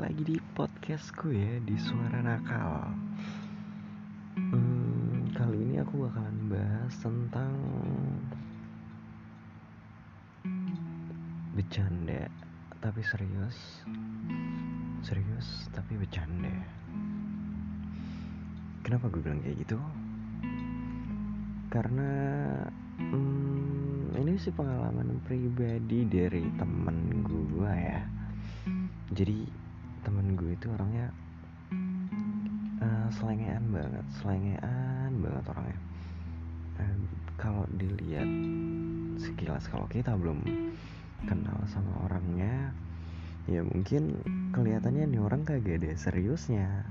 lagi di podcastku ya di Suara Nakal. Hmm, kali ini aku bakalan bahas tentang bercanda tapi serius, serius tapi bercanda. Kenapa gue bilang kayak gitu? Karena hmm, ini sih pengalaman pribadi dari temen gue ya jadi temen gue itu orangnya uh, selengean banget selengean banget orangnya. Kalau dilihat sekilas kalau kita belum kenal sama orangnya ya mungkin kelihatannya nih orang kagak ada seriusnya.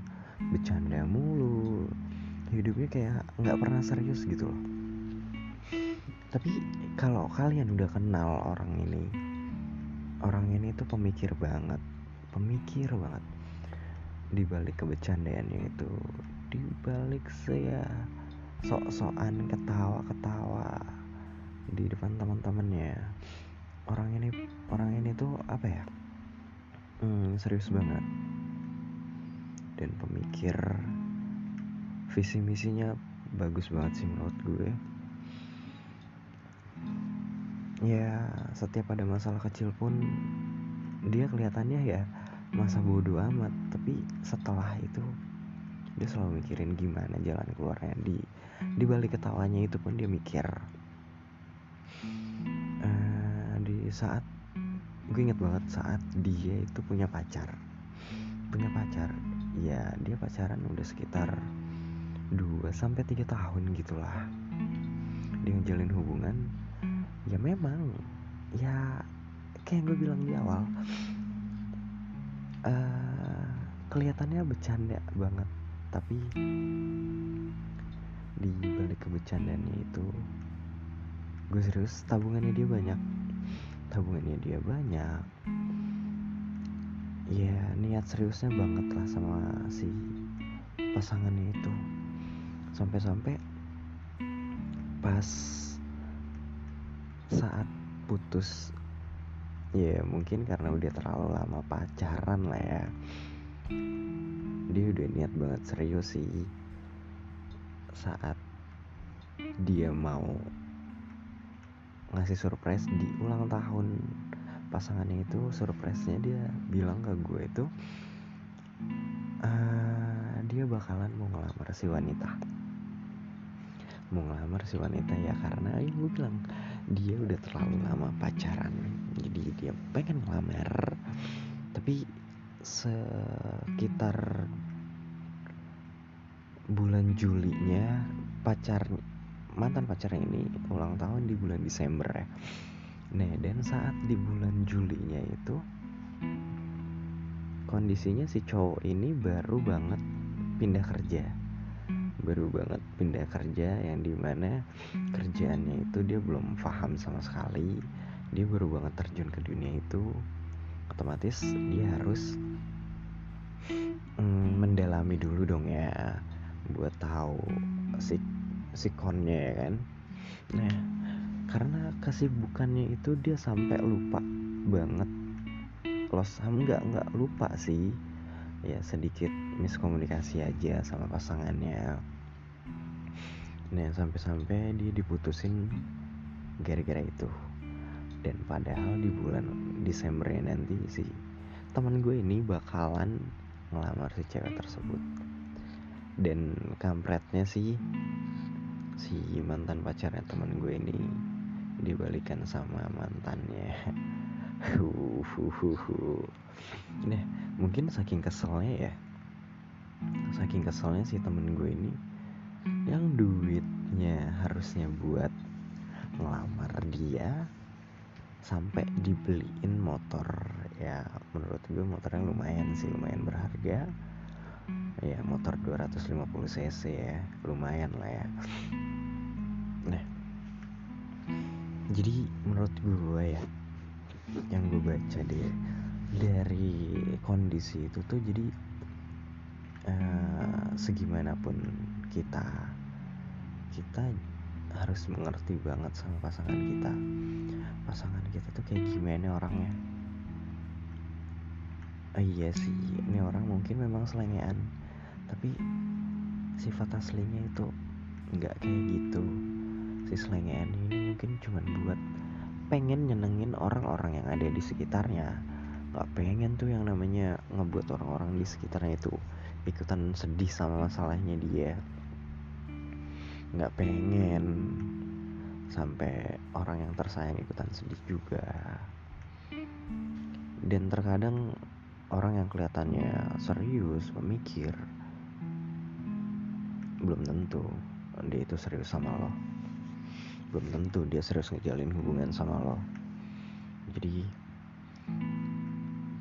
Bercanda mulu. Hidupnya kayak nggak pernah serius gitu loh. Tapi kalau kalian udah kenal orang ini orang ini tuh pemikir banget pemikir banget. Di balik kebercandaannya itu di balik saya sok-sokan ketawa-ketawa di depan teman-temannya. Orang ini orang ini tuh apa ya? Hmm, serius banget. Dan pemikir visi misinya bagus banget sih menurut gue. Ya setiap ada masalah kecil pun dia kelihatannya ya masa bodoh amat. Tapi setelah itu dia selalu mikirin gimana jalan keluarnya. Di di balik ketawanya itu pun dia mikir uh, di saat gue inget banget saat dia itu punya pacar. Punya pacar. Ya dia pacaran udah sekitar 2 sampai tiga tahun gitulah. Dia ngejalin hubungan. Ya memang. Ya kayak gue bilang di awal uh, kelihatannya bercanda banget. Tapi di balik kebercandaannya itu gue serius tabungannya dia banyak. Tabungannya dia banyak. Ya niat seriusnya banget lah sama si pasangannya itu. Sampai-sampai pas saat putus ya mungkin karena udah terlalu lama pacaran lah ya. Dia udah niat banget serius sih. Saat dia mau ngasih surprise di ulang tahun pasangannya itu surprise-nya dia bilang ke gue itu uh, dia bakalan mau ngelamar si wanita. Mau ngelamar si wanita ya karena ya gue bilang dia udah terlalu lama pacaran jadi dia pengen ngelamar. Tapi sekitar bulan Julinya pacar mantan pacarnya ini ulang tahun di bulan Desember ya. Nah dan saat di bulan Julinya itu kondisinya si cowok ini baru banget pindah kerja baru banget pindah kerja yang di mana kerjaannya itu dia belum paham sama sekali. Dia baru banget terjun ke dunia itu otomatis dia harus mm, mendalami dulu dong ya buat tahu si sikonnya ya kan. Nah karena kesibukannya itu dia sampai lupa banget. Los nggak nggak lupa sih ya sedikit miskomunikasi aja sama pasangannya. Nah sampai-sampai dia diputusin gara-gara itu. Dan padahal di bulan Desembernya nanti si teman gue ini bakalan ngelamar si cewek tersebut. Dan kampretnya sih si mantan pacarnya teman gue ini dibalikan sama mantannya nah mungkin saking keselnya ya. Saking keselnya si temen gue ini yang duitnya harusnya buat ngelamar dia sampai dibeliin motor. Ya menurut gue motornya lumayan sih lumayan berharga. Ya motor 250 cc ya lumayan lah ya. Nah jadi menurut gue ya gue baca deh. Dari kondisi itu tuh jadi uh, segimanapun kita kita harus mengerti banget sama pasangan kita. Pasangan kita tuh kayak gimana orangnya? Oh iya sih ini orang mungkin memang selengean tapi sifat aslinya itu nggak kayak gitu. Si selengean ini mungkin cuma buat pengen nyenengin orang-orang yang ada di sekitarnya. Nggak pengen tuh yang namanya ngebuat orang-orang di sekitarnya itu ikutan sedih sama masalahnya dia. Nggak pengen sampai orang yang tersayang ikutan sedih juga. Dan terkadang orang yang kelihatannya serius memikir belum tentu dia itu serius sama lo belum tentu dia serius ngejalin hubungan sama lo. Jadi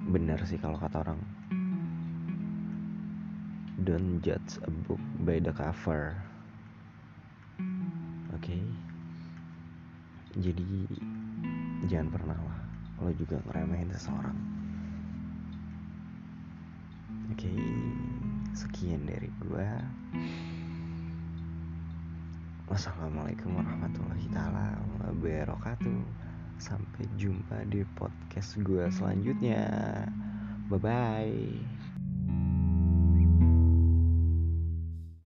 benar sih kalau kata orang don't judge a book by the cover. Oke? Okay? jadi jangan pernah lah lo juga ngeremehin seseorang. Oke okay, sekian dari gua wassalamualaikum warahmatullahi taala wabarakatuh. Sampai jumpa di podcast gua selanjutnya. Bye bye